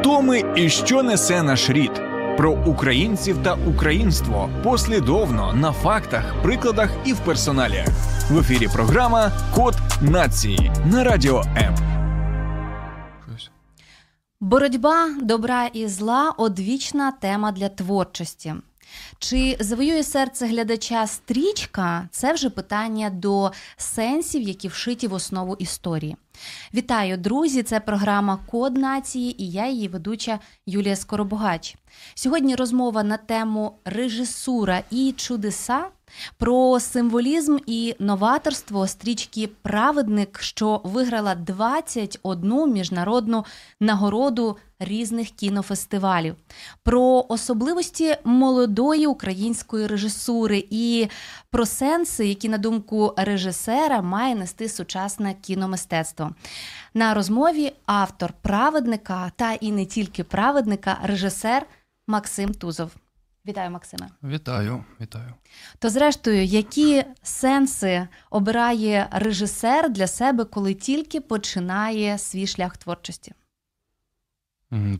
Хто ми і що несе наш рід? Про українців та українство послідовно на фактах, прикладах і в персоналі. В ефірі програма Код нації на радіо М. Боротьба добра і зла одвічна тема для творчості. Чи завоює серце глядача стрічка? Це вже питання до сенсів, які вшиті в основу історії. Вітаю, друзі! Це програма Код нації і я її ведуча Юлія Скоробогач. Сьогодні розмова на тему режисура і чудеса про символізм і новаторство стрічки Праведник, що виграла 21 міжнародну нагороду різних кінофестивалів, про особливості молодої української режисури і про сенси, які, на думку режисера, має нести сучасне кіномистецтво. На розмові автор праведника та і не тільки праведника, режисер Максим Тузов. Вітаю, Максиме. Вітаю, вітаю. То, зрештою, які сенси обирає режисер для себе, коли тільки починає свій шлях творчості?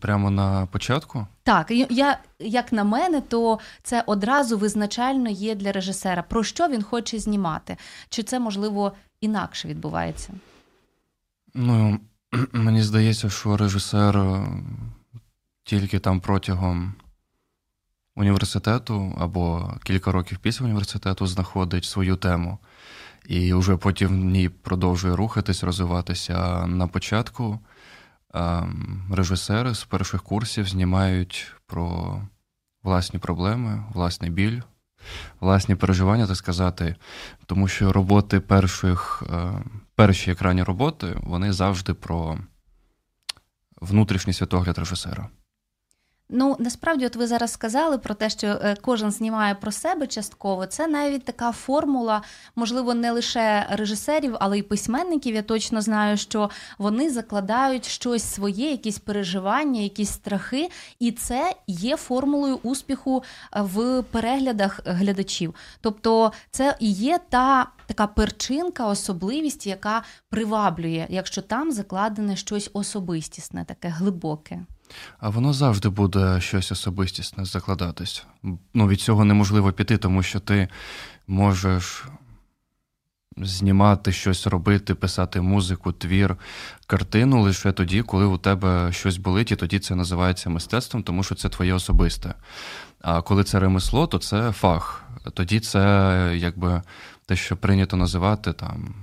Прямо на початку? Так, я, як на мене, то це одразу визначально є для режисера. Про що він хоче знімати? Чи це можливо інакше відбувається? Ну, мені здається, що режисер е, тільки там протягом університету або кілька років після університету знаходить свою тему. І вже потім в ній продовжує рухатись, розвиватися. А на початку режисери з перших курсів знімають про власні проблеми, власний біль, власні переживання, так сказати. Тому що роботи перших, е, перші екранні роботи вони завжди про внутрішній світогляд режисера. Ну насправді, от ви зараз сказали про те, що е, кожен знімає про себе частково. Це навіть така формула, можливо, не лише режисерів, але й письменників. Я точно знаю, що вони закладають щось своє, якісь переживання, якісь страхи, і це є формулою успіху е, в переглядах глядачів. Тобто, це і є та така перчинка, особливість, яка приваблює, якщо там закладене щось особистісне, таке глибоке. А воно завжди буде щось особистісне закладатись. Ну, від цього неможливо піти, тому що ти можеш знімати щось робити, писати музику, твір, картину лише тоді, коли у тебе щось болить, і тоді це називається мистецтвом, тому що це твоє особисте. А коли це ремесло, то це фах. Тоді це якби те, що прийнято називати там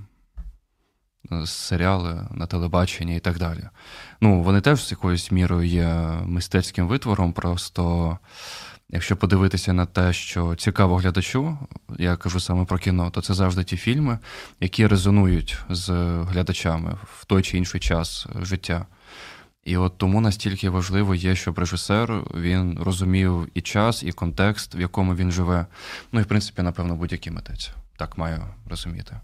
серіали на телебаченні і так далі. Ну, вони теж з якоюсь мірою є мистецьким витвором. Просто якщо подивитися на те, що цікаво глядачу, я кажу саме про кіно, то це завжди ті фільми, які резонують з глядачами в той чи інший час життя. І от тому настільки важливо є, щоб режисер він розумів і час, і контекст, в якому він живе. Ну і в принципі, напевно, будь-який митець так маю розуміти.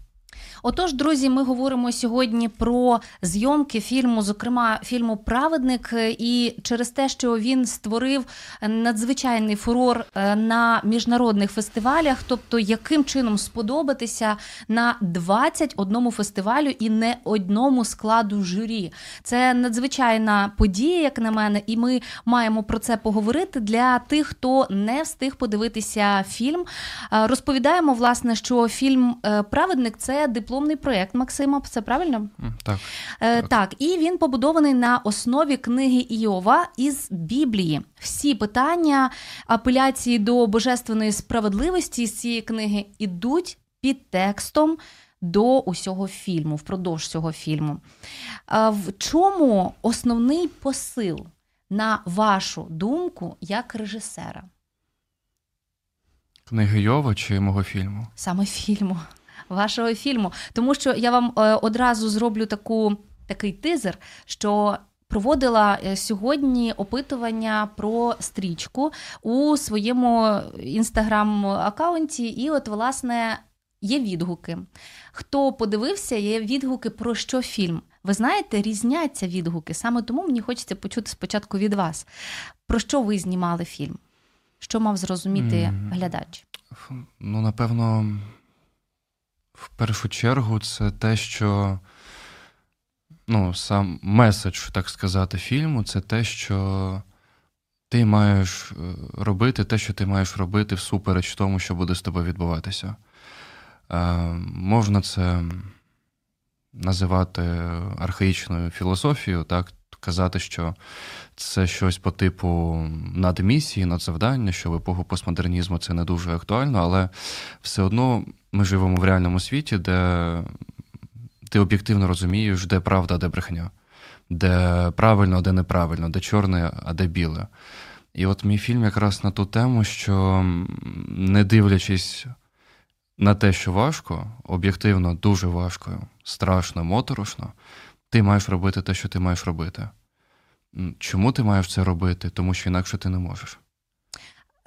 Отож, друзі, ми говоримо сьогодні про зйомки фільму, зокрема фільму Праведник, і через те, що він створив надзвичайний фурор е, на міжнародних фестивалях, тобто яким чином сподобатися на 21 фестивалю і не одному складу журі. Це надзвичайна подія, як на мене, і ми маємо про це поговорити для тих, хто не встиг подивитися фільм. Е, розповідаємо, власне, що фільм е, Праведник це диплом дипломний проєкт Максима, це правильно? Так. Е, так. Так, і він побудований на основі книги Іова із Біблії. Всі питання апеляції до божественної справедливості з цієї книги ідуть під текстом. До усього фільму, впродовж цього фільму. В чому основний посил, на вашу думку, як режисера? Книги Йова чи мого фільму? Саме фільму вашого фільму. Тому що я вам е, одразу зроблю таку, такий тизер, що. Проводила е, сьогодні опитування про стрічку у своєму інстаграм-аккаунті, і, от, власне, є відгуки. Хто подивився, є відгуки про що фільм. Ви знаєте, різняться відгуки. Саме тому мені хочеться почути спочатку від вас. Про що ви знімали фільм? Що мав зрозуміти mm. глядач? Ну, напевно, в першу чергу, це те, що ну, сам меседж, так сказати, фільму це те, що ти маєш е, робити те, що ти маєш робити всупереч тому, що буде з тобою відбуватися. Е, Можна це називати архаїчною філософією, так, казати, що це щось по типу надмісії, надзавдання, що в епоху постмодернізму це не дуже актуально, але все одно ми живемо в реальному світі, де ти об'єктивно розумієш, де правда, де брехня, де правильно, а де неправильно, де чорне, а де біле. І от мій фільм якраз на ту тему, що не дивлячись на те, що важко, об'єктивно дуже важко, страшно, моторошно, ти маєш робити те, що ти маєш робити. Чому ти маєш це робити? Тому що інакше ти не можеш.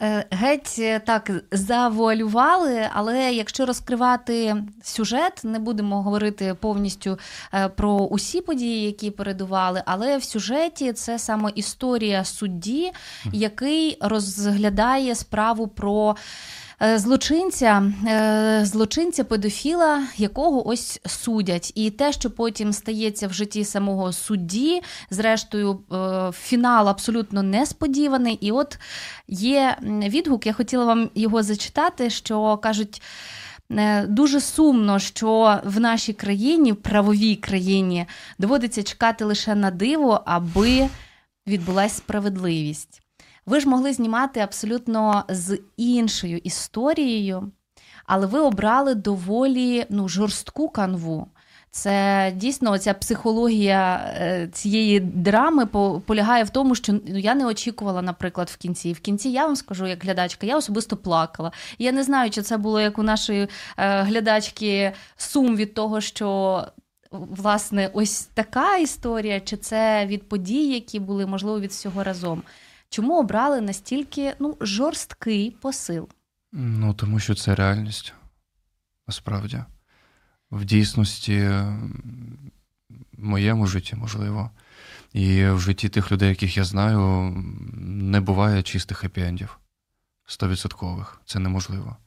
Е, геть е, так завуалювали, але якщо розкривати сюжет, не будемо говорити повністю е, про усі події, які передували, але в сюжеті це саме історія судді, який розглядає справу про. Е, злочинця, е, злочинця педофіла, якого ось судять, і те, що потім стається в житті самого судді, зрештою, е, фінал абсолютно несподіваний. І от є відгук, я хотіла вам його зачитати, що кажуть. Дуже сумно, що в нашій країні, в правовій країні, доводиться чекати лише на диво, аби відбулася справедливість. Ви ж могли знімати абсолютно з іншою історією, але ви обрали доволі ну, жорстку канву. Це дійсно ця психологія е, цієї драми полягає в тому, що ну, я не очікувала, наприклад, в кінці. В кінці я вам скажу, як глядачка, я особисто плакала. Я не знаю, чи це було як у нашої е, глядачки сум від того, що. Власне, ось така історія, чи це від подій, які були, можливо, від всього разом. Чому обрали настільки ну, жорсткий посил? Ну, тому що це реальність насправді. В дійсності, моєму житті, можливо, і в житті тих людей, яких я знаю, не буває чистих хеппі-ендів. Стовідсоткових. Це неможливо.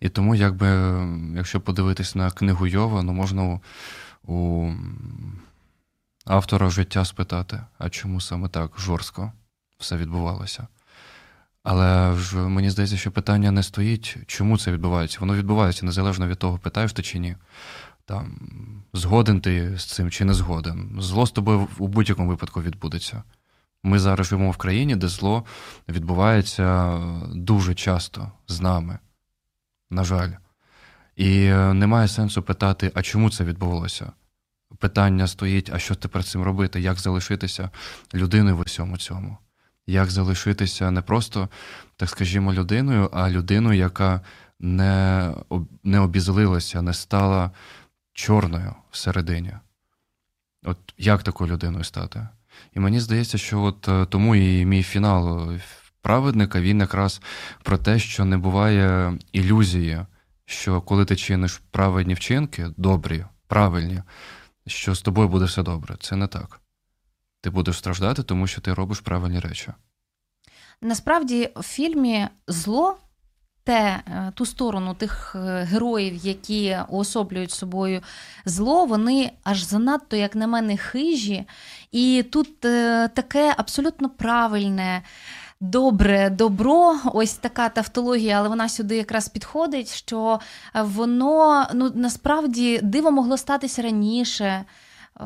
І тому, якби, якщо подивитись на книгу Йова, ну можна у, у автора життя спитати, а чому саме так жорстко? Все відбувалося. Але ж мені здається, що питання не стоїть, чому це відбувається. Воно відбувається незалежно від того, питаєш ти чи ні. Там, Згоден ти з цим чи не згоден. Зло з тобою у будь-якому випадку відбудеться. Ми зараз живемо в країні, де зло відбувається дуже часто з нами. На жаль. І немає сенсу питати, а чому це відбулося? Питання стоїть: а що тепер з цим робити? Як залишитися людиною в усьому цьому? Як залишитися не просто, так скажімо, людиною, а людиною, яка не не обізлилася, не стала чорною всередині. От як такою людиною стати? І мені здається, що от е, тому і мій фінал праведника він якраз про те, що не буває ілюзії, що коли ти чиниш праведні вчинки, добрі, правильні, що з тобою буде все добре. Це не так. Ти будеш страждати, тому що ти робиш правильні речі. Насправді, в фільмі зло. Те, е, ту сторону тих е, героїв, які уособлюють собою зло, вони аж занадто, як на мене, хижі. І тут е, таке абсолютно правильне, добре добро, ось така тавтологія, але вона сюди якраз підходить, що воно ну, насправді диво могло статися раніше. Е,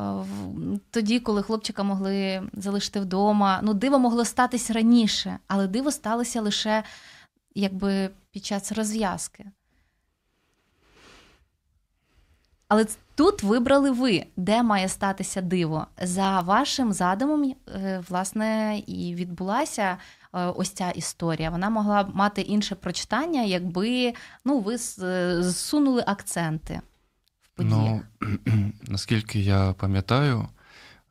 тоді, коли хлопчика могли залишити вдома. Ну, диво могло статися раніше, але диво сталося лише якби під час розв'язки. Але тут вибрали ви, де має статися диво. За вашим задумом, е, власне, і відбулася е, ось ця історія. Вона могла б мати інше прочитання, якби ну, ви зсунули акценти подіях? Ну, Наскільки я пам'ятаю,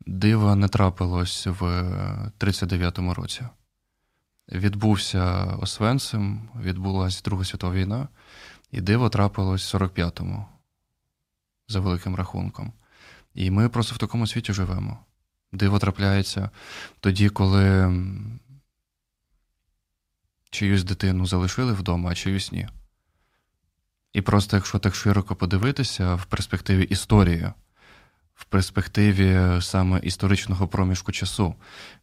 дива не трапилось в 39-му році. Відбувся Освенцим, відбулася Друга світова війна, і диво трапилось в 45-му, за великим рахунком. І ми просто в такому світі живемо. Диво трапляється тоді, коли чиюсь дитину залишили вдома, а чиюсь ні. І просто, якщо так широко подивитися в перспективі історії, в перспективі саме історичного проміжку часу.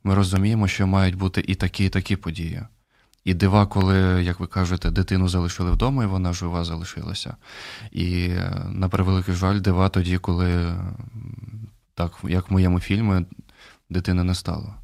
Ми розуміємо, що мають бути і такі, і такі події. І дива, коли, як ви кажете, дитину залишили вдома, і вона жива залишилася. І, на превеликий жаль, дива тоді, коли, так, як в моєму фільмі, дитини не стало.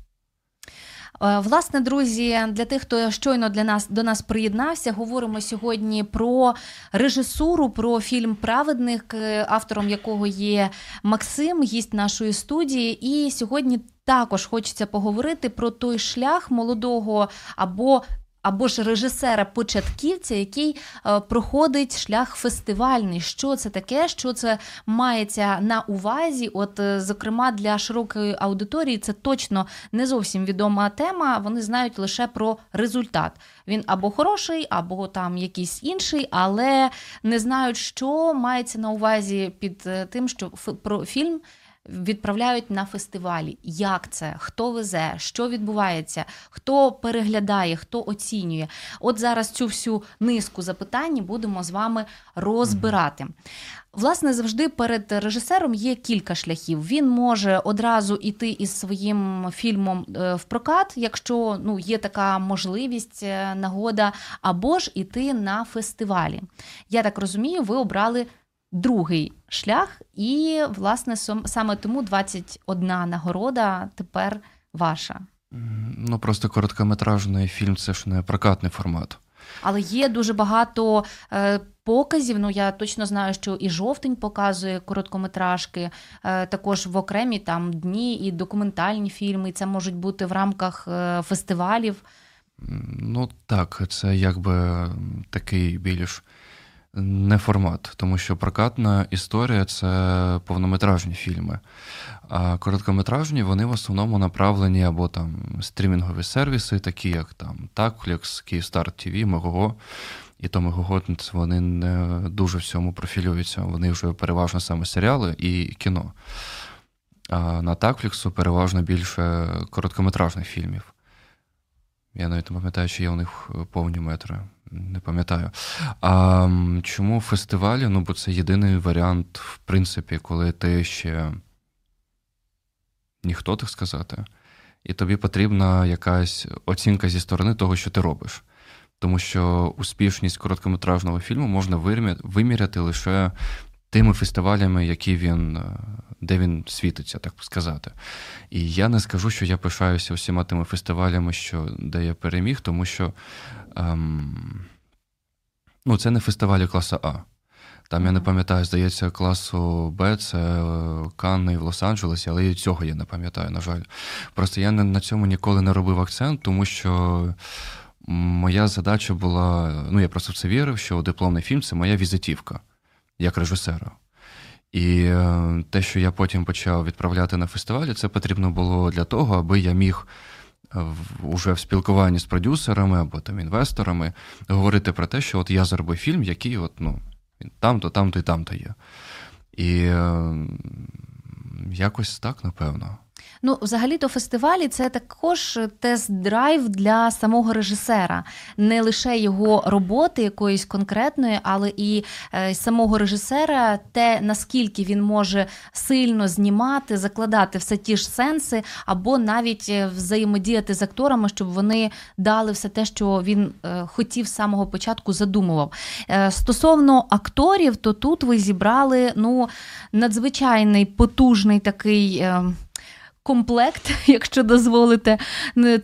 Е, власне, друзі, для тих, хто щойно для нас до нас приєднався, говоримо сьогодні про режисуру, про фільм Праведник, е, автором якого є Максим, гість нашої студії. І сьогодні також хочеться поговорити про той шлях молодого або або ж режисера-початківця, який е, проходить шлях фестивальний. Що це таке? Що це мається на увазі? От, е, зокрема, для широкої аудиторії це точно не зовсім відома тема. Вони знають лише про результат. Він або хороший, або там якийсь інший, але не знають, що мається на увазі під е, тим, що про фільм відправляють на фестивалі. Як це? Хто везе, що відбувається, хто переглядає, хто оцінює? От зараз цю всю низку запитань будемо з вами розбирати. Власне, завжди перед режисером є кілька шляхів. Він може одразу йти із своїм фільмом е, в прокат, якщо ну, є така можливість, е, нагода, або ж іти на фестивалі. Я так розумію, ви обрали другий шлях, і, власне, саме тому 21 нагорода тепер ваша. Ну, просто короткометражний фільм це ж не прокатний формат. Але є дуже багато е, показів. Ну, я точно знаю, що і жовтень показує короткометражки, е, також в окремі там дні і документальні фільми. І це можуть бути в рамках е, фестивалів. Ну так, це якби такий більш не формат, тому що прокатна історія це повнометражні фільми. А короткометражні вони в основному направлені або там стрімінгові сервіси, такі як там Такфлікс, Київстар ТВ, Мегого. І то Мегого вони не дуже в цьому профілюються. Вони вже переважно саме серіали і кіно. А на Такфліксу переважно більше короткометражних фільмів. Я навіть не пам'ятаю, чи є у них повні метри не пам'ятаю. А чому фестивалі? Ну, бо це єдиний варіант, в принципі, коли ти ще ніхто так сказати, і тобі потрібна якась оцінка зі сторони того, що ти робиш. Тому що успішність короткометражного фільму можна виміряти лише тими фестивалями, які він, де він світиться, так сказати. І я не скажу, що я пишаюся усіма тими фестивалями, що, де я переміг, тому що ем, ну, це не фестивалі класу А. Там я не пам'ятаю, здається, класу Б, це е, Канни в Лос-Анджелесі, але і цього я не пам'ятаю, на жаль. Просто я на цьому ніколи не робив акцент, тому що моя задача була: ну, я просто в це вірив, що дипломний фільм це моя візитівка як режисера. І е, те, що я потім почав відправляти на фестивалі, це потрібно було для того, аби я міг уже в спілкуванні з продюсерами або там інвесторами говорити про те, що от я зробив фільм, який от, ну, там-то, там-то і там-то є. І е, якось так, напевно. Ну, взагалі-то фестивалі це також тест-драйв для самого режисера, не лише його роботи якоїсь конкретної, але і е, самого режисера, те наскільки він може сильно знімати, закладати все ті ж сенси, або навіть е, взаємодіяти з акторами, щоб вони дали все те, що він е, хотів з самого початку задумував. Стосовно акторів, то тут ви зібрали ну надзвичайний потужний такий комплект, якщо дозволите.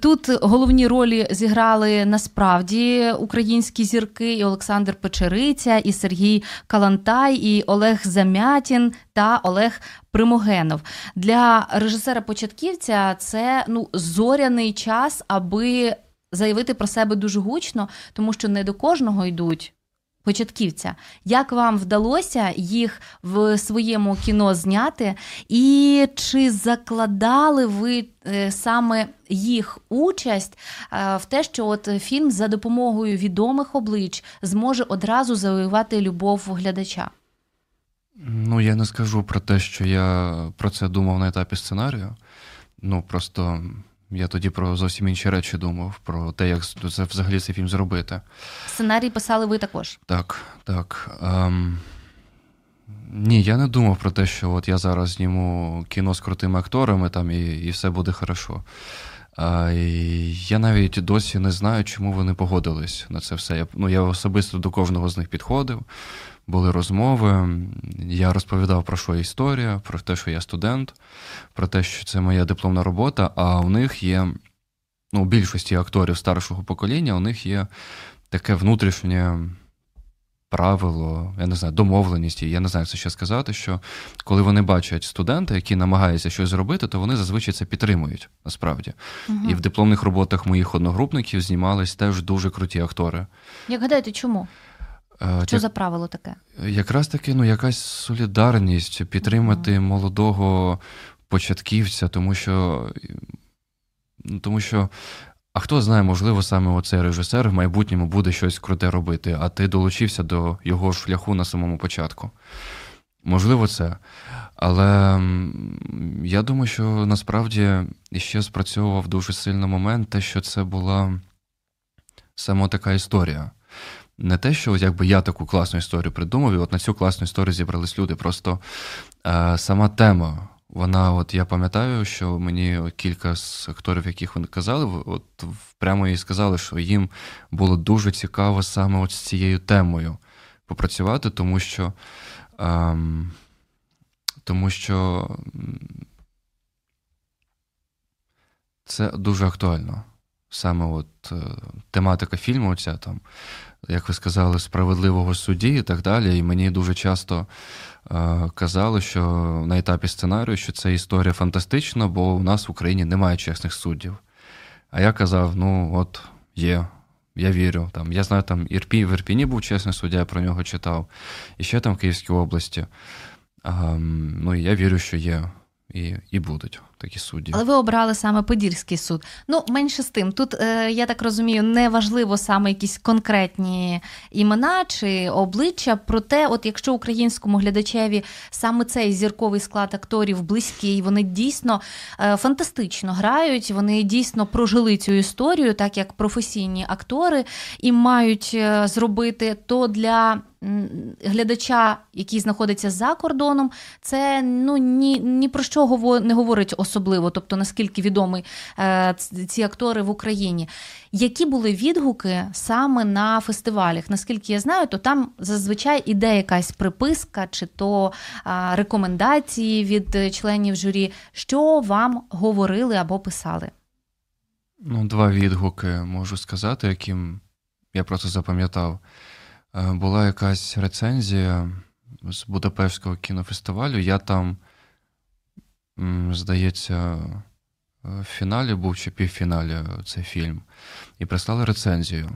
Тут головні ролі зіграли насправді українські зірки, і Олександр Печериця, і Сергій Калантай, і Олег Замятін та Олег Примогенов. Для режисера-початківця це ну зоряний час, аби заявити про себе дуже гучно, тому що не до кожного йдуть початківця. Як вам вдалося їх в своєму кіно зняти? І чи закладали ви е, саме їх участь е, в те, що от фільм за допомогою відомих облич зможе одразу завоювати любов глядача? Ну, я не скажу про те, що я про це думав на етапі сценарію. Ну, просто я тоді про зовсім інші речі думав, про те, як це взагалі цей фільм зробити. Сценарій писали ви також? Так, так. Ем, Ні, я не думав про те, що от я зараз зніму кіно з крутими акторами там і і все буде хорошо. А, і Я навіть досі не знаю, чому вони погодились на це все. Я ну, я особисто до кожного з них підходив, були розмови. Я розповідав про що історія, про те, що я студент, про те, що це моя дипломна робота, а у них є, ну, у більшості акторів старшого покоління, у них є таке внутрішнє правило, я не знаю, домовленість, я не знаю, це ще сказати, що коли вони бачать студента, який намагається щось зробити, то вони зазвичай це підтримують насправді. Угу. І в дипломних роботах моїх одногрупників знімались теж дуже круті актори. Як гадаєте, чому? Е, що за правило таке? Якраз таки ну, якась солідарність, підтримати угу. молодого початківця, тому що. Ну, тому що а хто знає, можливо, саме оцей режисер в майбутньому буде щось круте робити, а ти долучився до його шляху на самому початку. Можливо, це. Але я думаю, що насправді ще спрацьовував дуже сильний момент, те, що це була саме така історія. Не те, що якби я таку класну історію придумав, і от на цю класну історію зібрались люди. Просто е, сама тема вона, от я пам'ятаю, що мені кілька з акторів, яких вони казали, от прямо і сказали, що їм було дуже цікаво саме от з цією темою попрацювати, тому що ем, тому що це дуже актуально. Саме от е, тематика фільму, ця там, як ви сказали, справедливого судді і так далі. І мені дуже часто Е, казали, що на етапі сценарію, що це історія фантастична, бо у нас в Україні немає чесних суддів. А я казав: ну, от є, я вірю. Там, Я знаю, там Ірпі, в Ірпіні був чесний суддя, я про нього читав, і ще там в Київській області. А, ну, і я вірю, що є і, і будуть такі судді. Але ви обрали саме Подільський суд. Ну, менше з тим. Тут, е, я так розумію, не важливо саме якісь конкретні імена чи обличчя. Проте, от якщо українському глядачеві саме цей зірковий склад акторів близький, вони дійсно е, фантастично грають, вони дійсно прожили цю історію, так як професійні актори, і мають е, зробити, то для глядача, який знаходиться за кордоном, це ну ні ні про що не говорить особливо, тобто наскільки відомі е, ці актори в Україні. Які були відгуки саме на фестивалях? Наскільки я знаю, то там зазвичай іде якась приписка чи то рекомендації від членів журі, що вам говорили або писали? Ну, два відгуки можу сказати, яким я просто запам'ятав. Е, була якась рецензія з Будапештського кінофестивалю. Я там, здається, е, в фіналі був чи півфіналі цей фільм, і прислали рецензію.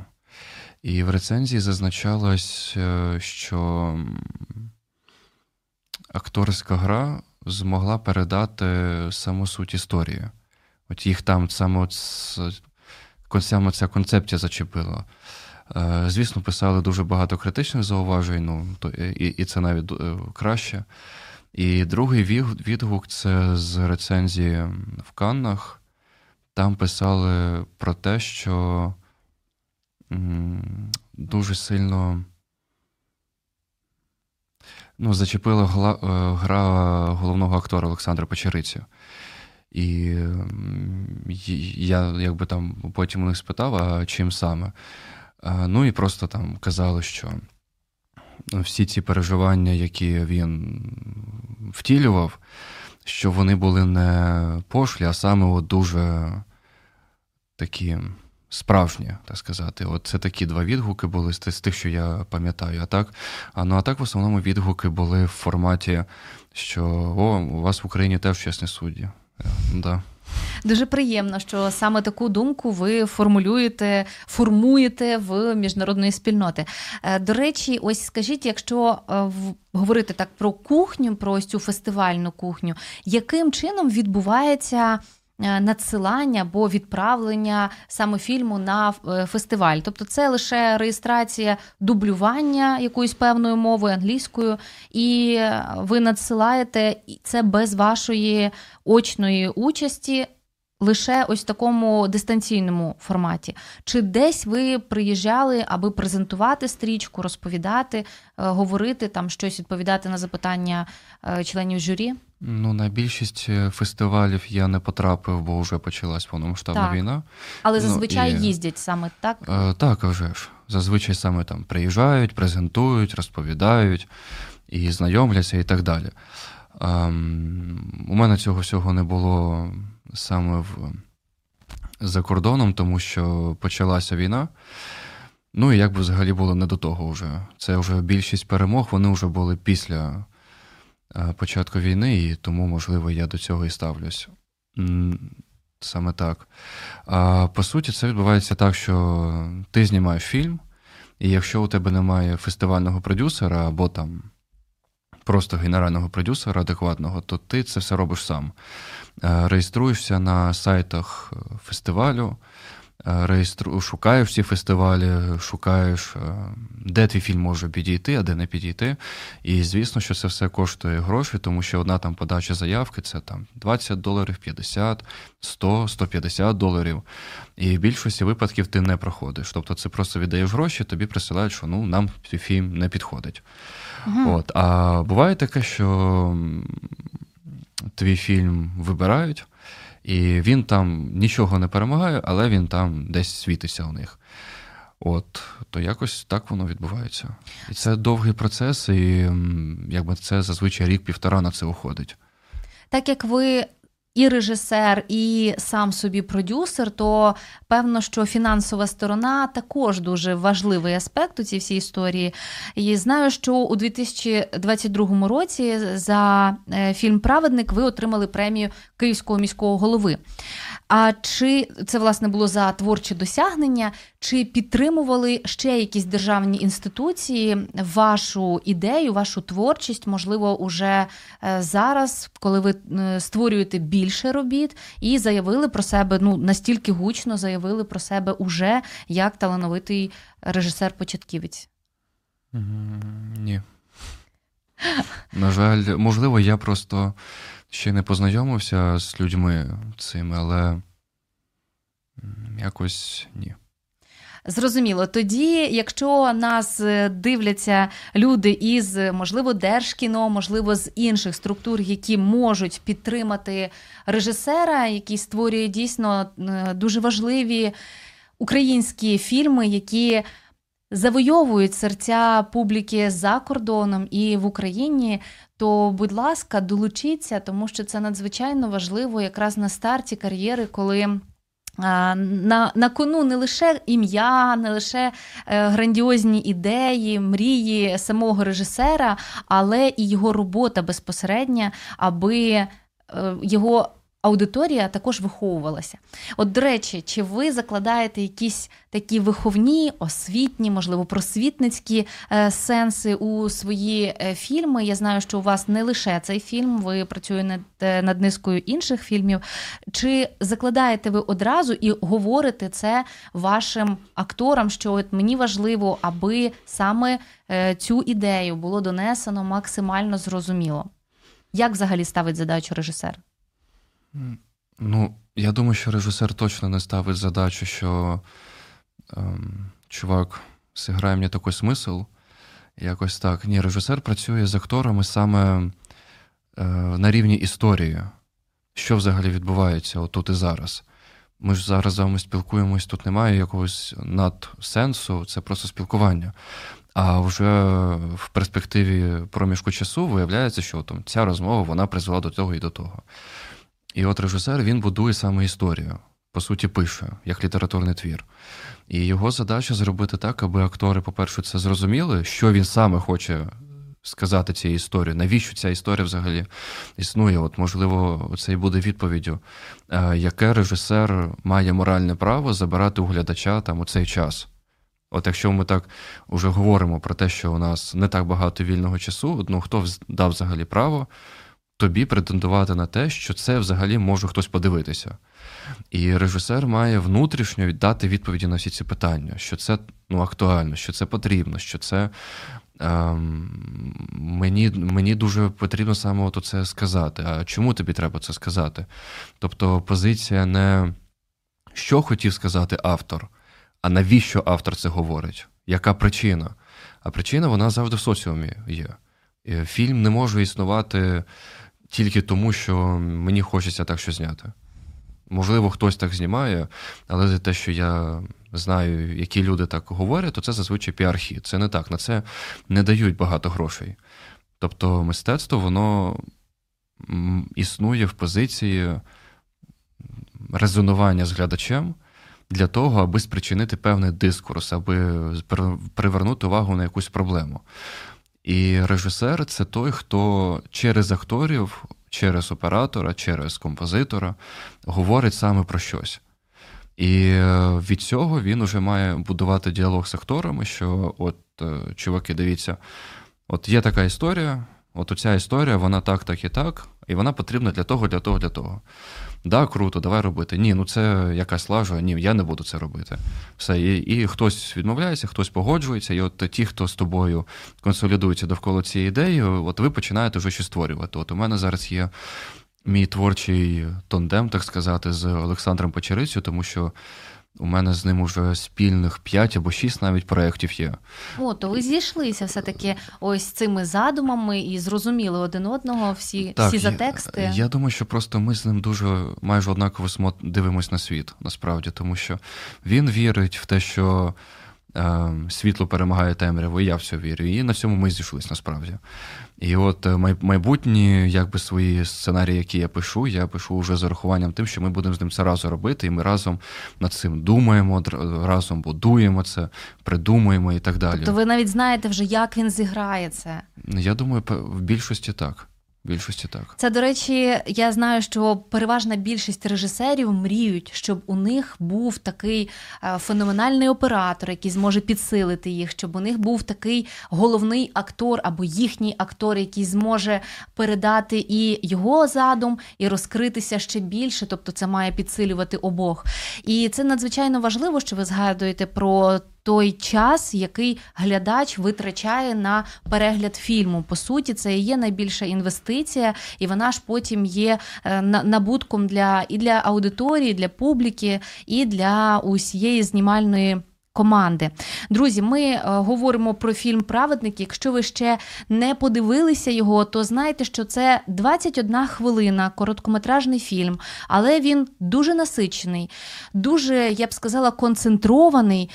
І в рецензії зазначалось, е, що акторська гра змогла передати саму суть історії. От їх там саме, саме ця концепція зачепила. Е, звісно, писали дуже багато критичних зауважень, ну, і і це навіть е, краще. І другий відгук це з рецензії в Каннах. Там писали про те, що дуже сильно ну, зачепила е, гра головного актора Олександра Печериці. І я якби там потім у них спитав, а чим саме. Ну і просто там казали, що всі ці переживання, які він втілював, що вони були не пошлі, а саме от дуже такі справжні, так сказати. От це такі два відгуки були з тих, що я пам'ятаю. А так, ну а так в основному відгуки були в форматі, що о, у вас в Україні теж чесні судді. Да. Дуже приємно, що саме таку думку ви формулюєте, формуєте в міжнародної спільноти. Е, до речі, ось скажіть, якщо е, говорити так про кухню, про ось цю фестивальну кухню, яким чином відбувається? Е, надсилання або відправлення саме фільму на фестиваль, тобто це лише реєстрація дублювання якоюсь певною мовою англійською, і ви надсилаєте це без вашої очної участі лише ось в такому дистанційному форматі. Чи десь ви приїжджали, аби презентувати стрічку, розповідати, е, говорити там щось, відповідати на запитання е, членів журі? Ну, на більшість е, фестивалів я не потрапив, бо вже почалась повномасштабна так. війна. Але ну, зазвичай ну, і... їздять саме так? Так, вже ж. Зазвичай саме там приїжджають, презентують, розповідають і знайомляться, і так далі. Ем, у мене цього всього не було саме в, за кордоном, тому що почалася війна. Ну і як би взагалі було не до того вже. Це вже більшість перемог, вони вже були після е, початку війни, і тому, можливо, я до цього і ставлюсь. Саме так. А по суті, це відбувається так, що ти знімаєш фільм, і якщо у тебе немає фестивального продюсера або там просто генерального продюсера адекватного, то ти це все робиш сам. Е, реєструєшся на сайтах е, фестивалю, е, реєстру... шукаєш всі фестивалі, шукаєш, де твій фільм може підійти, а де не підійти. І звісно, що це все коштує гроші, тому що одна там подача заявки це там 20 доларів, 50, 100, 150 доларів. І в більшості випадків ти не проходиш. Тобто це просто віддаєш гроші, тобі присилають, що ну нам твій фільм не підходить. Угу. От. А буває таке, що твій фільм вибирають, і він там нічого не перемагає, але він там десь світиться у них. От, то якось так воно відбувається. І це довгий процес, і якби це зазвичай рік-півтора на це уходить. Так як ви і режисер, і сам собі продюсер, то певно, що фінансова сторона також дуже важливий аспект у цій всій історії. І знаю, що у 2022 році за е, фільм Праведник ви отримали премію Київського міського голови. А чи це власне було за творчі досягнення? Чи підтримували ще якісь державні інституції вашу ідею, вашу творчість? Можливо, уже е, зараз, коли ви е, створюєте більше робіт, і заявили про себе ну настільки гучно заявили про себе уже як талановитий режисер-початківець? Ні. На жаль, можливо, я просто ще не познайомився з людьми цими, але якось ні. Зрозуміло, тоді, якщо нас дивляться люди із, можливо, держкіно, можливо, з інших структур, які можуть підтримати режисера, який створює дійсно е, дуже важливі українські фільми, які завойовують серця публіки за кордоном і в Україні, то, будь ласка, долучіться, тому що це надзвичайно важливо якраз на старті кар'єри, коли. На на кону не лише ім'я, не лише е, грандіозні ідеї, мрії самого режисера, але і його робота безпосередня, аби е, його аудиторія також виховувалася. От, до речі, чи ви закладаєте якісь такі виховні, освітні, можливо, просвітницькі е, сенси у свої е, фільми? Я знаю, що у вас не лише цей фільм, ви працюєте над, е, над низкою інших фільмів. Чи закладаєте ви одразу і говорите це вашим акторам? Що от мені важливо, аби саме е, цю ідею було донесено максимально зрозуміло? Як взагалі ставить задачу режисер? Ну, я думаю, що режисер точно не ставить задачу, що ем, чувак, зіграє мені такий смисл. Якось так. Ні, режисер працює з акторами саме е, на рівні історії, що взагалі відбувається отут і зараз. Ми ж зараз з вами спілкуємось, тут немає якогось надсенсу, це просто спілкування. А вже в перспективі проміжку часу виявляється, що там ця розмова вона призвела до того і до того. І от режисер він будує саме історію, по суті, пише як літературний твір. І його задача зробити так, аби актори, по-перше, це зрозуміли, що він саме хоче сказати цією історією, навіщо ця історія взагалі існує. От, можливо, це і буде відповіддю, е, яке режисер має моральне право забирати у глядача там у цей час. От якщо ми так уже говоримо про те, що у нас не так багато вільного часу, ну хто дав взагалі право тобі претендувати на те, що це взагалі може хтось подивитися. І режисер має внутрішньо віддати відповіді на всі ці питання, що це ну, актуально, що це потрібно, що це ем, мені мені дуже потрібно саме от це сказати. А чому тобі треба це сказати? Тобто позиція не що хотів сказати автор, а навіщо автор це говорить? Яка причина? А причина вона завжди в соціумі є. Фільм не може існувати тільки тому, що мені хочеться так щось зняти. Можливо, хтось так знімає, але за те, що я знаю, які люди так говорять, то це зазвичай піархід. Це не так. На це не дають багато грошей. Тобто, мистецтво, воно існує в позиції резонування з глядачем для того, аби спричинити певний дискурс, аби привернути увагу на якусь проблему. І режисер це той, хто через акторів, через оператора, через композитора говорить саме про щось. І е, від цього він уже має будувати діалог з акторами, що от, е, чуваки, дивіться, от є така історія, от оця історія, вона так, так і так, і вона потрібна для того, для того, для того. Да, круто, давай робити. Ні, ну це якась лажа, ні, я не буду це робити. Все. І і хтось відмовляється, хтось погоджується, і от ті, хто з тобою консолідується довкола цієї ідеї, от ви починаєте вже щось створювати. От у мене зараз є мій творчий тондем, так сказати, з Олександром Печерицю, тому що. У мене з ним уже спільних п'ять або шість навіть проєктів є. О, то ви зійшлися все-таки ось цими задумами і зрозуміли один одного всі так, всі за тексти. Я, я думаю, що просто ми з ним дуже майже однаково дивимося на світ, насправді, тому що він вірить в те, що світло перемагає темряву, і я в це вірю. І на цьому ми зійшлися насправді. І от е, майбутні, якби свої сценарії, які я пишу, я пишу вже з урахуванням тим, що ми будемо з ним це разом робити, і ми разом над цим думаємо, разом будуємо це, придумуємо і так далі. Тобто ви навіть знаєте вже, як він зіграє це? Я думаю, в більшості так більшості так. Це, до речі, я знаю, що переважна більшість режисерів мріють, щоб у них був такий е, феноменальний оператор, який зможе підсилити їх, щоб у них був такий головний актор або їхній актор, який зможе передати і його задум, і розкритися ще більше. Тобто, це має підсилювати обох. І це надзвичайно важливо, що ви згадуєте про той час, який глядач витрачає на перегляд фільму. По суті, це є найбільша інвестиція, і вона ж потім є е, набутком для і для аудиторії, для публіки, і для усієї знімальної. Команди, друзі, ми е, говоримо про фільм Праведник. Якщо ви ще не подивилися його, то знайте, що це 21 хвилина, короткометражний фільм, але він дуже насичений, дуже я б сказала, концентрований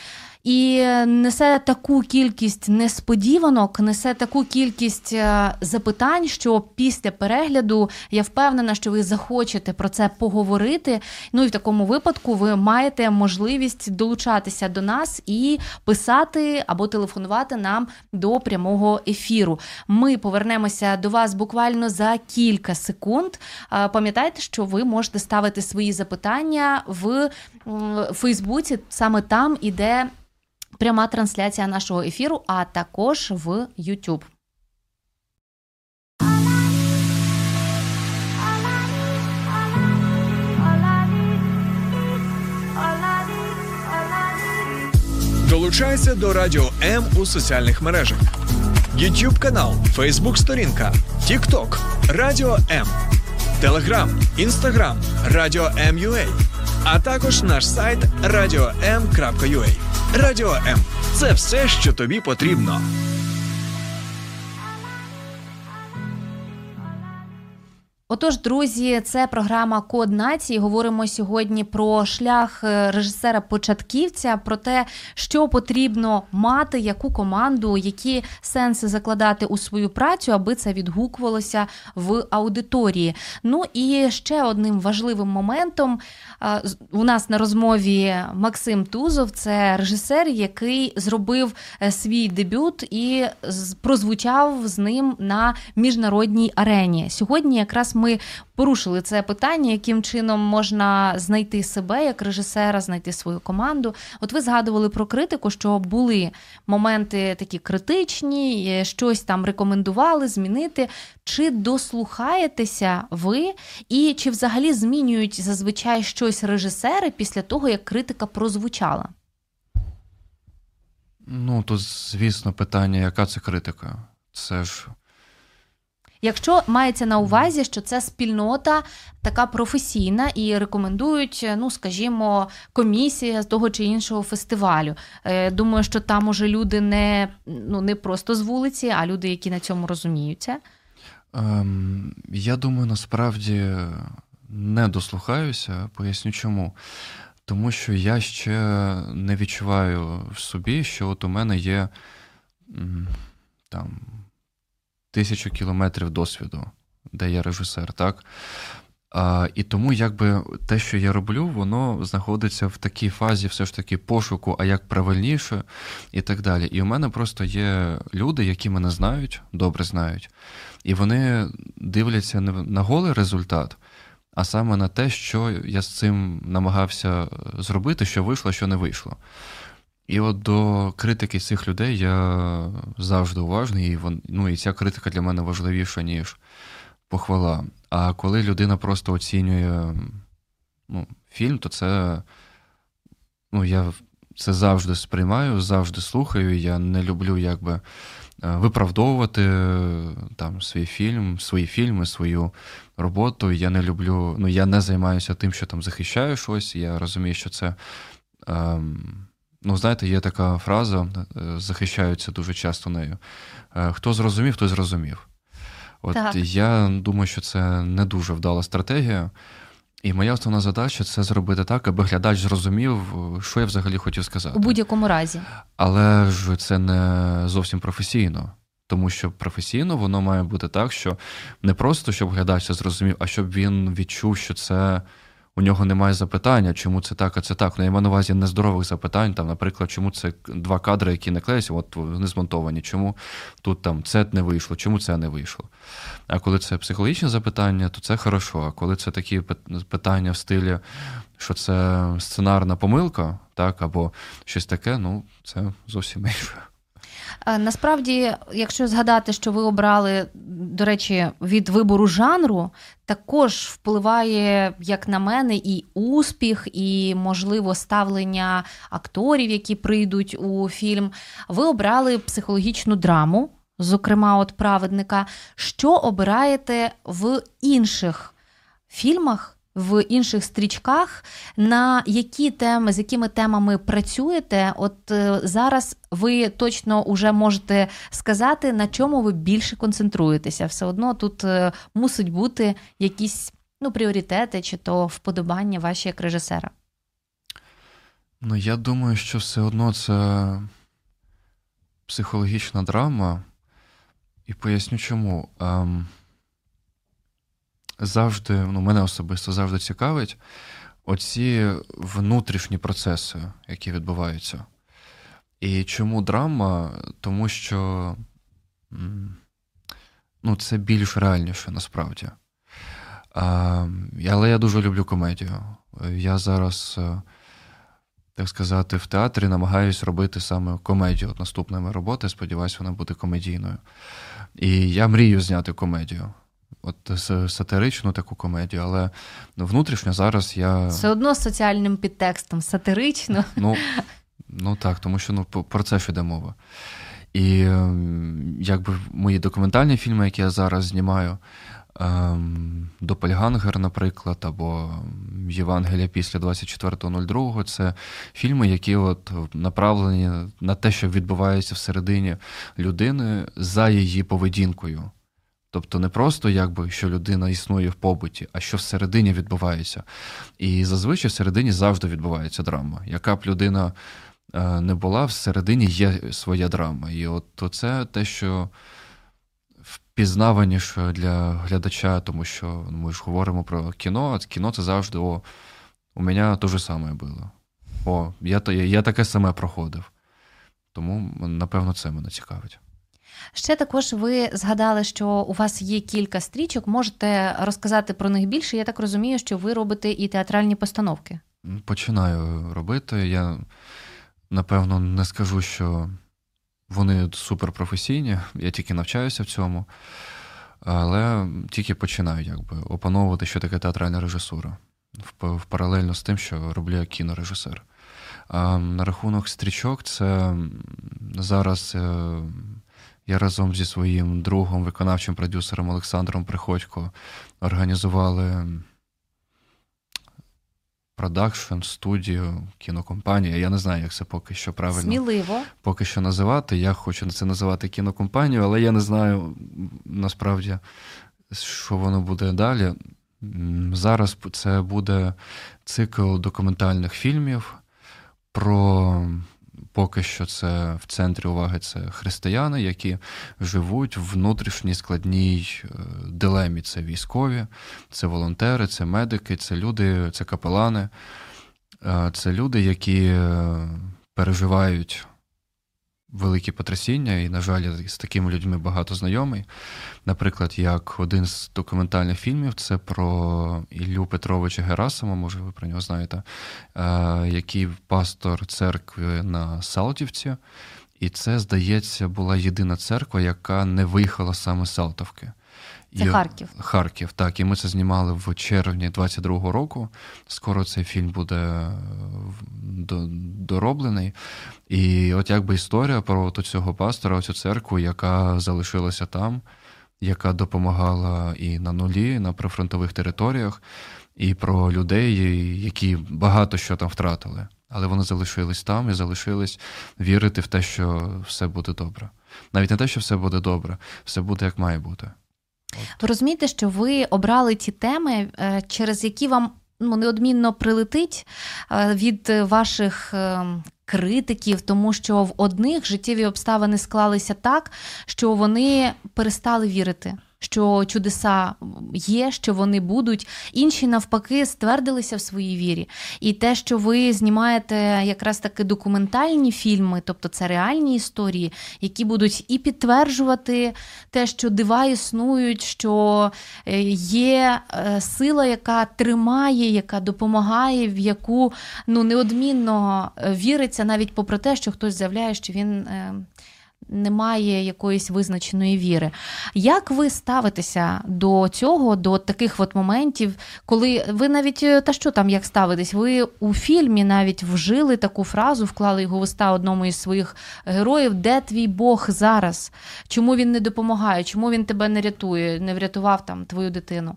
і несе таку кількість несподіванок, несе таку кількість е, запитань, що після перегляду я впевнена, що ви захочете про це поговорити. Ну і в такому випадку ви маєте можливість долучатися до нас і писати або телефонувати нам до прямого ефіру. Ми повернемося до вас буквально за кілька секунд. Пам'ятайте, що ви можете ставити свої запитання в Фейсбуці, саме там іде пряма трансляція нашого ефіру, а також в YouTube. Долучайся до Радіо М у соціальних мережах: YouTube канал, Facebook сторінка, TikTok, Радіо М, Telegram, Instagram, Радіо М.Ua, а також наш сайт radio.m.ua. Радіо М це все, що тобі потрібно. Отож, друзі, це програма Код нації. Говоримо сьогодні про шлях е, режисера-початківця, про те, що потрібно мати, яку команду, які сенси закладати у свою працю, аби це відгукувалося в аудиторії. Ну і ще одним важливим моментом у нас на розмові Максим Тузов, це режисер, який зробив е, свій дебют і прозвучав з ним на міжнародній арені. Сьогодні якраз ми порушили це питання, яким чином можна знайти себе як режисера, знайти свою команду. От ви згадували про критику, що були моменти такі критичні, щось там рекомендували змінити. Чи дослухаєтеся ви, і чи взагалі змінюють зазвичай щось режисери після того, як критика прозвучала? Ну, тут, звісно, питання, яка це критика? Це ж. Якщо мається на увазі, що це спільнота така професійна і рекомендують, ну скажімо, комісія з того чи іншого фестивалю. Е, думаю, що там уже люди не ну не просто з вулиці, а люди, які на цьому розуміються. Ем, Я думаю, насправді не дослухаюся, поясню чому. Тому що я ще не відчуваю в собі, що от у мене є там тисячу кілометрів досвіду, де я режисер, так? А, І тому якби те, що я роблю, воно знаходиться в такій фазі все ж таки пошуку, а як правильніше, і так далі. І у мене просто є люди, які мене знають, добре знають, і вони дивляться не на голий результат, а саме на те, що я з цим намагався зробити, що вийшло, що не вийшло. І от до критики цих людей я завжди уважний, і вон, ну, і ця критика для мене важливіша, ніж похвала. А коли людина просто оцінює ну, фільм, то це ну, я це завжди сприймаю, завжди слухаю. Я не люблю якби е, виправдовувати там свій фільм, свої фільми, свою роботу. Я не люблю, ну я не займаюся тим, що там захищаю щось. Я розумію, що це. Ем, Ну, знаєте, є така фраза, е, захищаються дуже часто нею. Е, хто зрозумів, той зрозумів. От так. я думаю, що це не дуже вдала стратегія. І моя основна задача це зробити так, аби глядач зрозумів, що я взагалі хотів сказати. У будь-якому разі. Але ж це не зовсім професійно. Тому що професійно воно має бути так, що не просто щоб глядач це зрозумів, а щоб він відчув, що це у нього немає запитання, чому це так, а це так. Ну, я маю на увазі нездорових запитань, там, наприклад, чому це два кадри, які не клеються, от вони змонтовані, чому тут там це не вийшло, чому це не вийшло. А коли це психологічне запитання, то це хорошо. А коли це такі питання в стилі, що це сценарна помилка, так, або щось таке, ну це зовсім інше. Е, насправді, якщо згадати, що ви обрали, до речі, від вибору жанру, також впливає, як на мене, і успіх, і, можливо, ставлення акторів, які прийдуть у фільм. Ви обрали психологічну драму, зокрема, от праведника. Що обираєте в інших фільмах? В інших стрічках, на які теми, з якими темами працюєте? От е, зараз ви точно вже можете сказати, на чому ви більше концентруєтеся. Все одно тут е, мусить бути якісь ну, пріоритети чи то вподобання ваші як режисера. Ну, я думаю, що все одно це психологічна драма, і поясню чому. Ем завжди, ну, мене особисто завжди цікавить оці внутрішні процеси, які відбуваються. І чому драма? Тому що ну, це більш реальніше насправді. Але я дуже люблю комедію. Я зараз, е, так сказати, в театрі намагаюся робити саме комедію. От наступна моя робота, сподіваюся, вона буде комедійною. І я мрію зняти комедію от сатиричну таку комедію, але внутрішньо зараз я. Все одно з соціальним підтекстом, сатирично. Ну, ну так, тому що ну, про це ж йде мова. І ем, якби мої документальні фільми, які я зараз знімаю, ем, Допельгангер, наприклад, або Євангелія після 24.02, це фільми, які от направлені на те, що відбувається всередині людини за її поведінкою. Тобто не просто якби що людина існує в побуті, а що всередині відбувається. І зазвичай всередині завжди відбувається драма. Яка б людина е, не була, всередині є своя драма. І от це те, що впізнаваніше для глядача, тому що ми ж говоримо про кіно, а кіно це завжди о, у мене те же саме було. О, я, я, я таке саме проходив. Тому, напевно, це мене цікавить. Ще також ви згадали, що у вас є кілька стрічок. Можете розказати про них більше. Я так розумію, що ви робите і театральні постановки. Починаю робити. Я напевно не скажу, що вони суперпрофесійні, я тільки навчаюся в цьому, але тільки починаю якби опановувати, що таке театральна режисура в паралельно з тим, що роблю кінорежисер. На рахунок стрічок, це зараз е, я разом зі своїм другом, виконавчим продюсером Олександром Приходько організували продакшн, студію, кінокомпанію. Я не знаю, як це поки що правильно Сміливо. поки що називати. Я хочу це називати кінокомпанію, але я не знаю насправді, що воно буде далі. Зараз це буде цикл документальних фільмів про поки що це в центрі уваги це християни, які живуть в внутрішній складній е, дилемі. Це військові, це волонтери, це медики, це люди, це капелани, е, це люди, які е, переживають великі потрясіння, і, на жаль, з такими людьми багато знайомий. Наприклад, як один з документальних фільмів це про Іллю Петровича Герасима, може, ви про нього знаєте, е, який пастор церкви на Салтівці. І це, здається, була єдина церква, яка не виїхала саме з Салтовки. Це і, Харків. Харків, так. І ми це знімали в червні 22-го року. Скоро цей фільм буде е, дороблений. І от якби історія про цього пастора, цю церкву, яка залишилася там, яка допомагала і на нулі, і на прифронтових територіях, і про людей, які багато що там втратили. Але вони залишились там і залишились вірити в те, що все буде добре. Навіть не те, що все буде добре, все буде як має бути. Ви розумієте, що ви обрали ті теми, е, через які вам ну, неодмінно прилетить е, від ваших ем, критиків, тому що в одних життєві обставини склалися так, що вони перестали вірити що чудеса є, що вони будуть. Інші навпаки ствердилися в своїй вірі. І те, що ви знімаєте якраз таки документальні фільми, тобто це реальні історії, які будуть і підтверджувати те, що дива існують, що е, є е, сила, яка тримає, яка допомагає, в яку ну неодмінно е, віриться, навіть попри те, що хтось заявляє, що він немає якоїсь визначеної віри. Як ви ставитеся до цього, до таких от моментів, коли ви навіть е, та що там як ставитесь? Ви у фільмі навіть вжили таку фразу, вклали його в уста одному із своїх героїв, де твій Бог зараз? Чому він не допомагає? Чому він тебе не рятує, не врятував там твою дитину?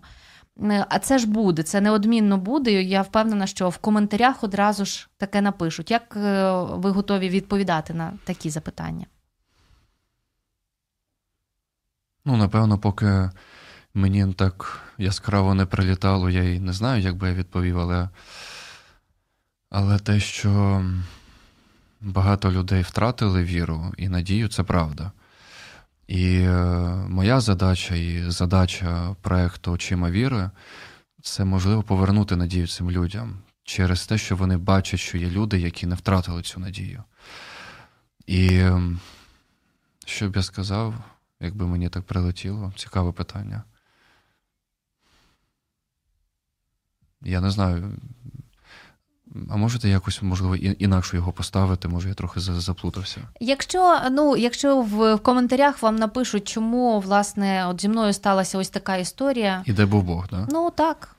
Е, а це ж буде, це неодмінно буде. Я впевнена, що в коментарях одразу ж таке напишуть. Як е, ви готові відповідати на такі запитання? Ну, напевно, поки мені так яскраво не прилітало, я і не знаю, як би я відповів, але але те, що багато людей втратили віру і надію, це правда. І е, моя задача і задача проєкту Очима віри це можливо повернути надію цим людям через те, що вони бачать, що є люди, які не втратили цю надію. І ем, що б я сказав? Якби мені так прилетіло. Цікаве питання. Я не знаю. А можете якось, можливо, інакше його поставити, може, я трохи заплутався. Якщо ну, якщо в коментарях вам напишуть, чому власне от зі мною сталася ось така історія. І де був Бог, так? Ну так.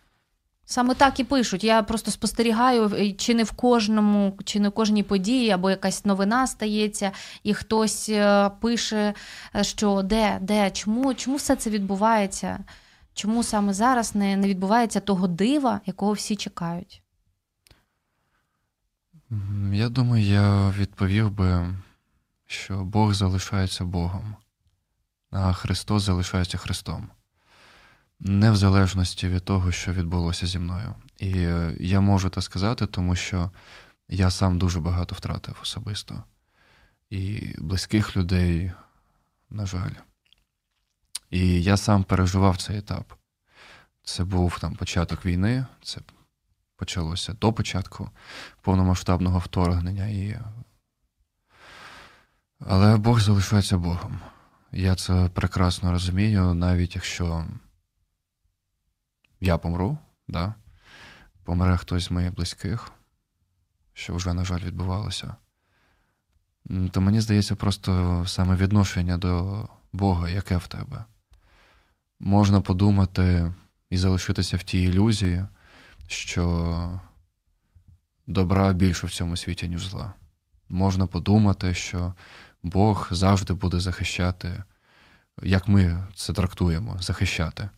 Саме так і пишуть. Я просто спостерігаю, чи не в кожному, чи не в кожній події, або якась новина стається, і хтось е, пише, е, що де, де, чому, чому все це відбувається? Чому саме зараз не, не відбувається того дива, якого всі чекають? Я думаю, я відповів би, що Бог залишається Богом, а Христос залишається Христом не в залежності від того, що відбулося зі мною. І е, я можу це сказати, тому що я сам дуже багато втратив особисто. І близьких людей, на жаль. І я сам переживав цей етап. Це був там початок війни, це почалося до початку повномасштабного вторгнення. І... Але Бог залишається Богом. Я це прекрасно розумію, навіть якщо я помру, да? помре хтось з моїх близьких, що вже, на жаль, відбувалося. То мені здається, просто саме відношення до Бога, яке в тебе. Можна подумати і залишитися в тій ілюзії, що добра більше в цьому світі, ніж зла. Можна подумати, що Бог завжди буде захищати, як ми це трактуємо, захищати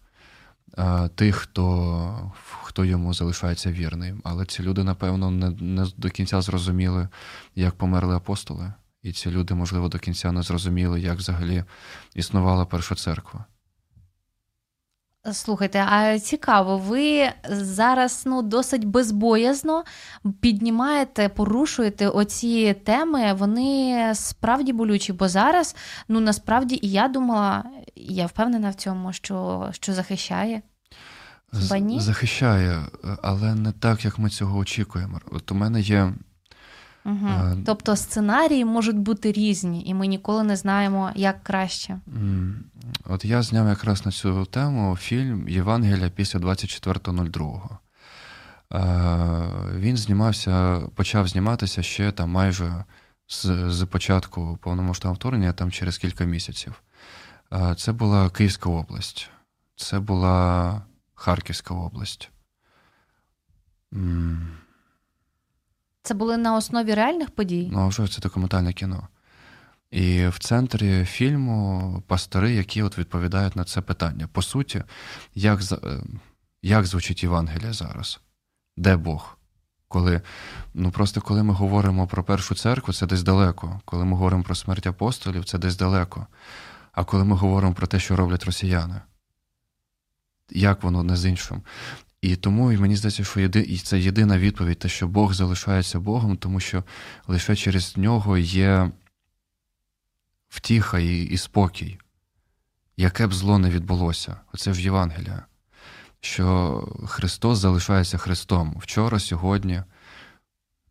тих, хто хто йому залишається вірним. Але ці люди, напевно, не, не до кінця зрозуміли, як померли апостоли. І ці люди, можливо, до кінця не зрозуміли, як взагалі існувала перша церква. Слухайте, а цікаво, ви зараз ну досить безбоязно піднімаєте, порушуєте оці теми. Вони справді болючі, бо зараз ну насправді і я думала, я впевнена в цьому, що що захищає. Хіба ні? Захищає, але не так, як ми цього очікуємо. От у мене є Угу. А, тобто сценарії можуть бути різні, і ми ніколи не знаємо, як краще. От я зняв якраз на цю тему фільм Євангелія після 24.02. Він знімався, почав зніматися ще там майже з, з початку повномасштабного вторгнення, там через кілька місяців. Це була Київська область, це була Харківська область. Це були на основі реальних подій? Ну, вже це документальне кіно. І в центрі фільму пастори, які от відповідають на це питання. По суті, як е, як звучить Євангелія зараз? Де Бог? Коли, Ну просто коли ми говоримо про першу церкву, це десь далеко. Коли ми говоримо про смерть апостолів, це десь далеко. А коли ми говоримо про те, що роблять росіяни, як воно не з іншим? І тому і мені здається, що єди, це єдина відповідь, те, що Бог залишається Богом, тому що лише через нього є втіха і, і спокій. Яке б зло не відбулося, оце ж Євангелія, що Христос залишається Христом вчора, сьогодні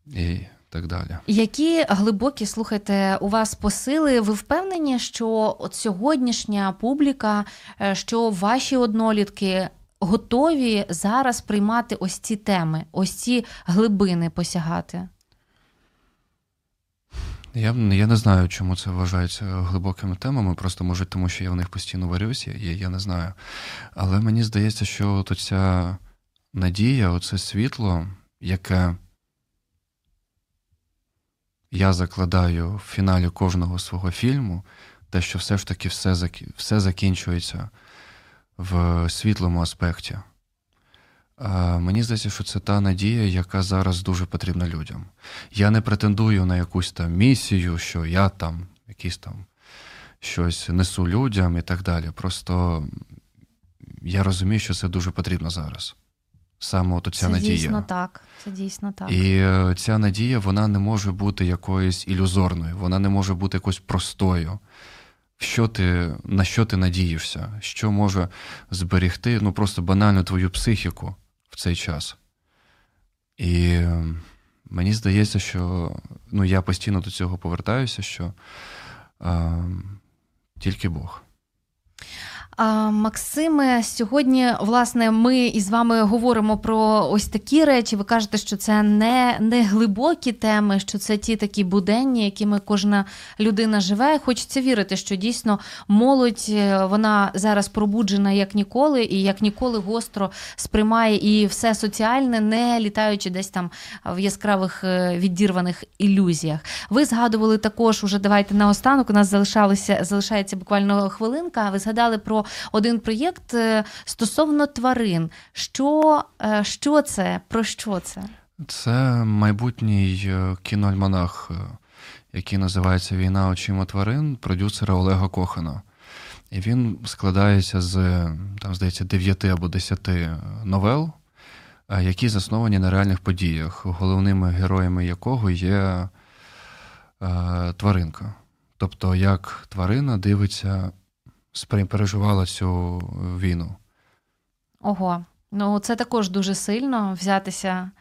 і так далі. Які глибокі, слухайте, у вас посили? Ви впевнені, що от сьогоднішня публіка, е, що ваші однолітки готові зараз приймати ось ці теми, ось ці глибини посягати? Я я не знаю, чому це вважається глибокими темами. Просто може, тому що я в них постійно варюся, я, я не знаю. Але мені здається, що от ця надія, оце світло, яке я закладаю в фіналі кожного свого фільму, те, що все ж таки все, все закінчується в світлому аспекті. Мені здається, що це та надія, яка зараз дуже потрібна людям. Я не претендую на якусь там місію, що я там якісь там щось несу людям і так далі. Просто я розумію, що це дуже потрібно зараз. Саме от ця це надія. Дійсно так. Це дійсно так. І е, ця надія вона не може бути якоюсь ілюзорною, вона не може бути якоюсь простою що ти, на що ти надієшся, що може зберегти ну, просто банально твою психіку цей час. І ем, мені здається, що ну, я постійно до цього повертаюся, що е, тільки Бог. Максиме, сьогодні, власне, ми із вами говоримо про ось такі речі. Ви кажете, що це не не глибокі теми, що це ті такі буденні, якими кожна людина живе. Хочеться вірити, що дійсно молодь е, вона зараз пробуджена як ніколи, і як ніколи гостро сприймає і все соціальне, не літаючи десь там в яскравих е, відірваних ілюзіях. Ви згадували також, уже давайте наостанок. У нас залишалося залишається буквально хвилинка. Ви згадали про один проєкт е, стосовно тварин. Що, е, Що це? Про що це? Це майбутній е, кіноальманах, який називається Війна очима тварин продюсера Олега Кохана. І він складається з, там, здається, 9 або 10 новел, які засновані на реальних подіях, головними героями якого є е, тваринка. Тобто, як тварина дивиться переживала цю війну. Ого, ну це також дуже сильно взятися.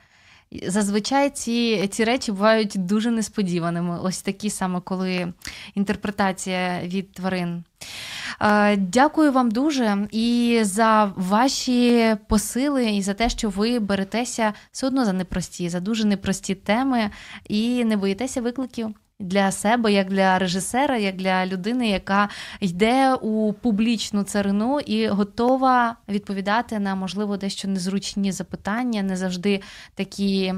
Зазвичай ці ці речі бувають дуже несподіваними. Ось такі саме, коли інтерпретація від тварин. Дякую вам дуже і за ваші посили, і за те, що ви беретеся все одно за непрості, за дуже непрості теми і не боїтеся викликів для себе, як для режисера, як для людини, яка йде у публічну царину і готова відповідати на можливо дещо незручні запитання, не завжди такі.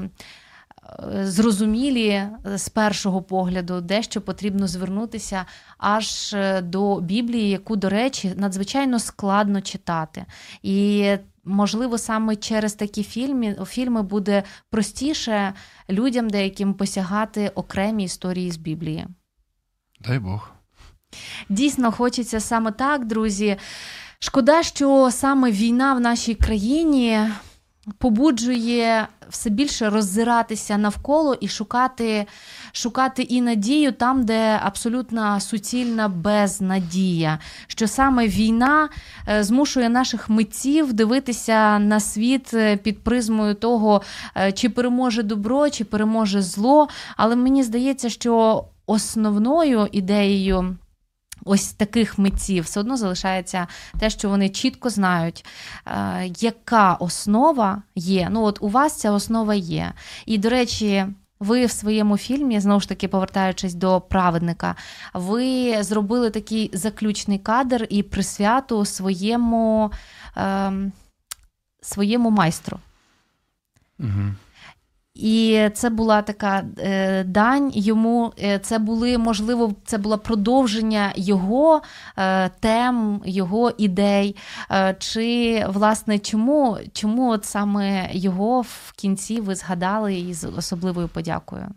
Зрозумілі з першого погляду, дещо потрібно звернутися аж до Біблії, яку, до речі, надзвичайно складно читати. І можливо, саме через такі фільми фільми буде простіше людям деяким посягати окремі історії з Біблії. Дай Бог. Дійсно, хочеться саме так, друзі. Шкода, що саме війна в нашій країні побуджує все більше роззиратися навколо і шукати шукати і надію там, де абсолютна суцільна безнадія. Що саме війна е, змушує наших митців дивитися на світ е, під призмою того, е, чи переможе добро, чи переможе зло. Але мені здається, що основною ідеєю ось таких митців все одно залишається те, що вони чітко знають, е, яка основа є. Ну, от у вас ця основа є. І, до речі, ви в своєму фільмі, знову ж таки, повертаючись до праведника, ви зробили такий заключний кадр і присвяту своєму, е, своєму майстру. Угу. І це була така е, дань йому. Е, це були можливо, це було продовження його е, тем, його ідей. Е, чи власне чому чому от саме його в кінці ви згадали із особливою подякою?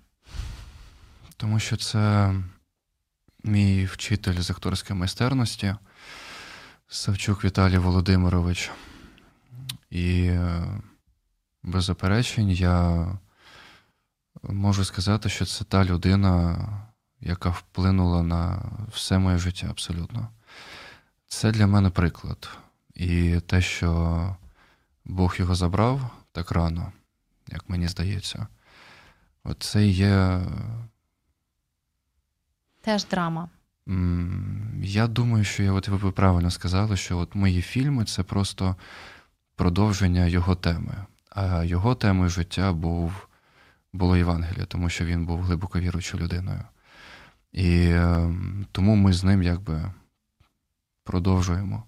Тому що це мій вчитель з акторської майстерності Савчук Віталій Володимирович. І е, без заперечень я можу сказати, що це та людина, яка вплинула на все моє життя абсолютно. Це для мене приклад. І те, що Бог його забрав так рано, як мені здається, це є. Теж драма. Я думаю, що я от ви правильно сказали, що от мої фільми це просто продовження його теми. А його темою життя був було Євангеліє, тому що він був глибоко віруючою людиною. І е, тому ми з ним якби продовжуємо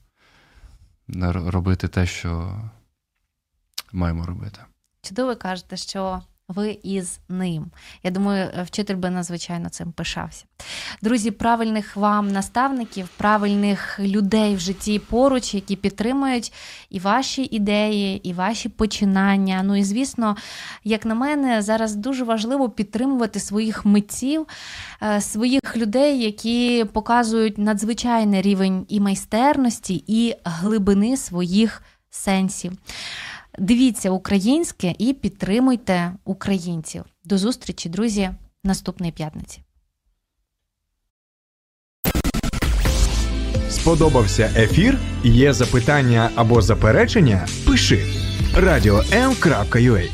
робити те, що маємо робити. Чудово кажете, що ви із ним. Я думаю, вчитель би надзвичайно цим пишався. Друзі, правильних вам наставників, правильних людей в житті поруч, які підтримують і ваші ідеї, і ваші починання. Ну і звісно, як на мене, зараз дуже важливо підтримувати своїх митців, е, своїх людей, які показують надзвичайний рівень і майстерності, і глибини своїх сенсів. Дивіться українське і підтримуйте українців. До зустрічі, друзі, наступної п'ятниці. Сподобався ефір? Є запитання або заперечення? Пиши radio.m.ua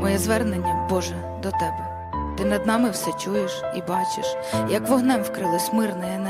Моє звернення, Боже, до тебе. Ти над нами все чуєш і бачиш, як вогнем вкрили смирне небо.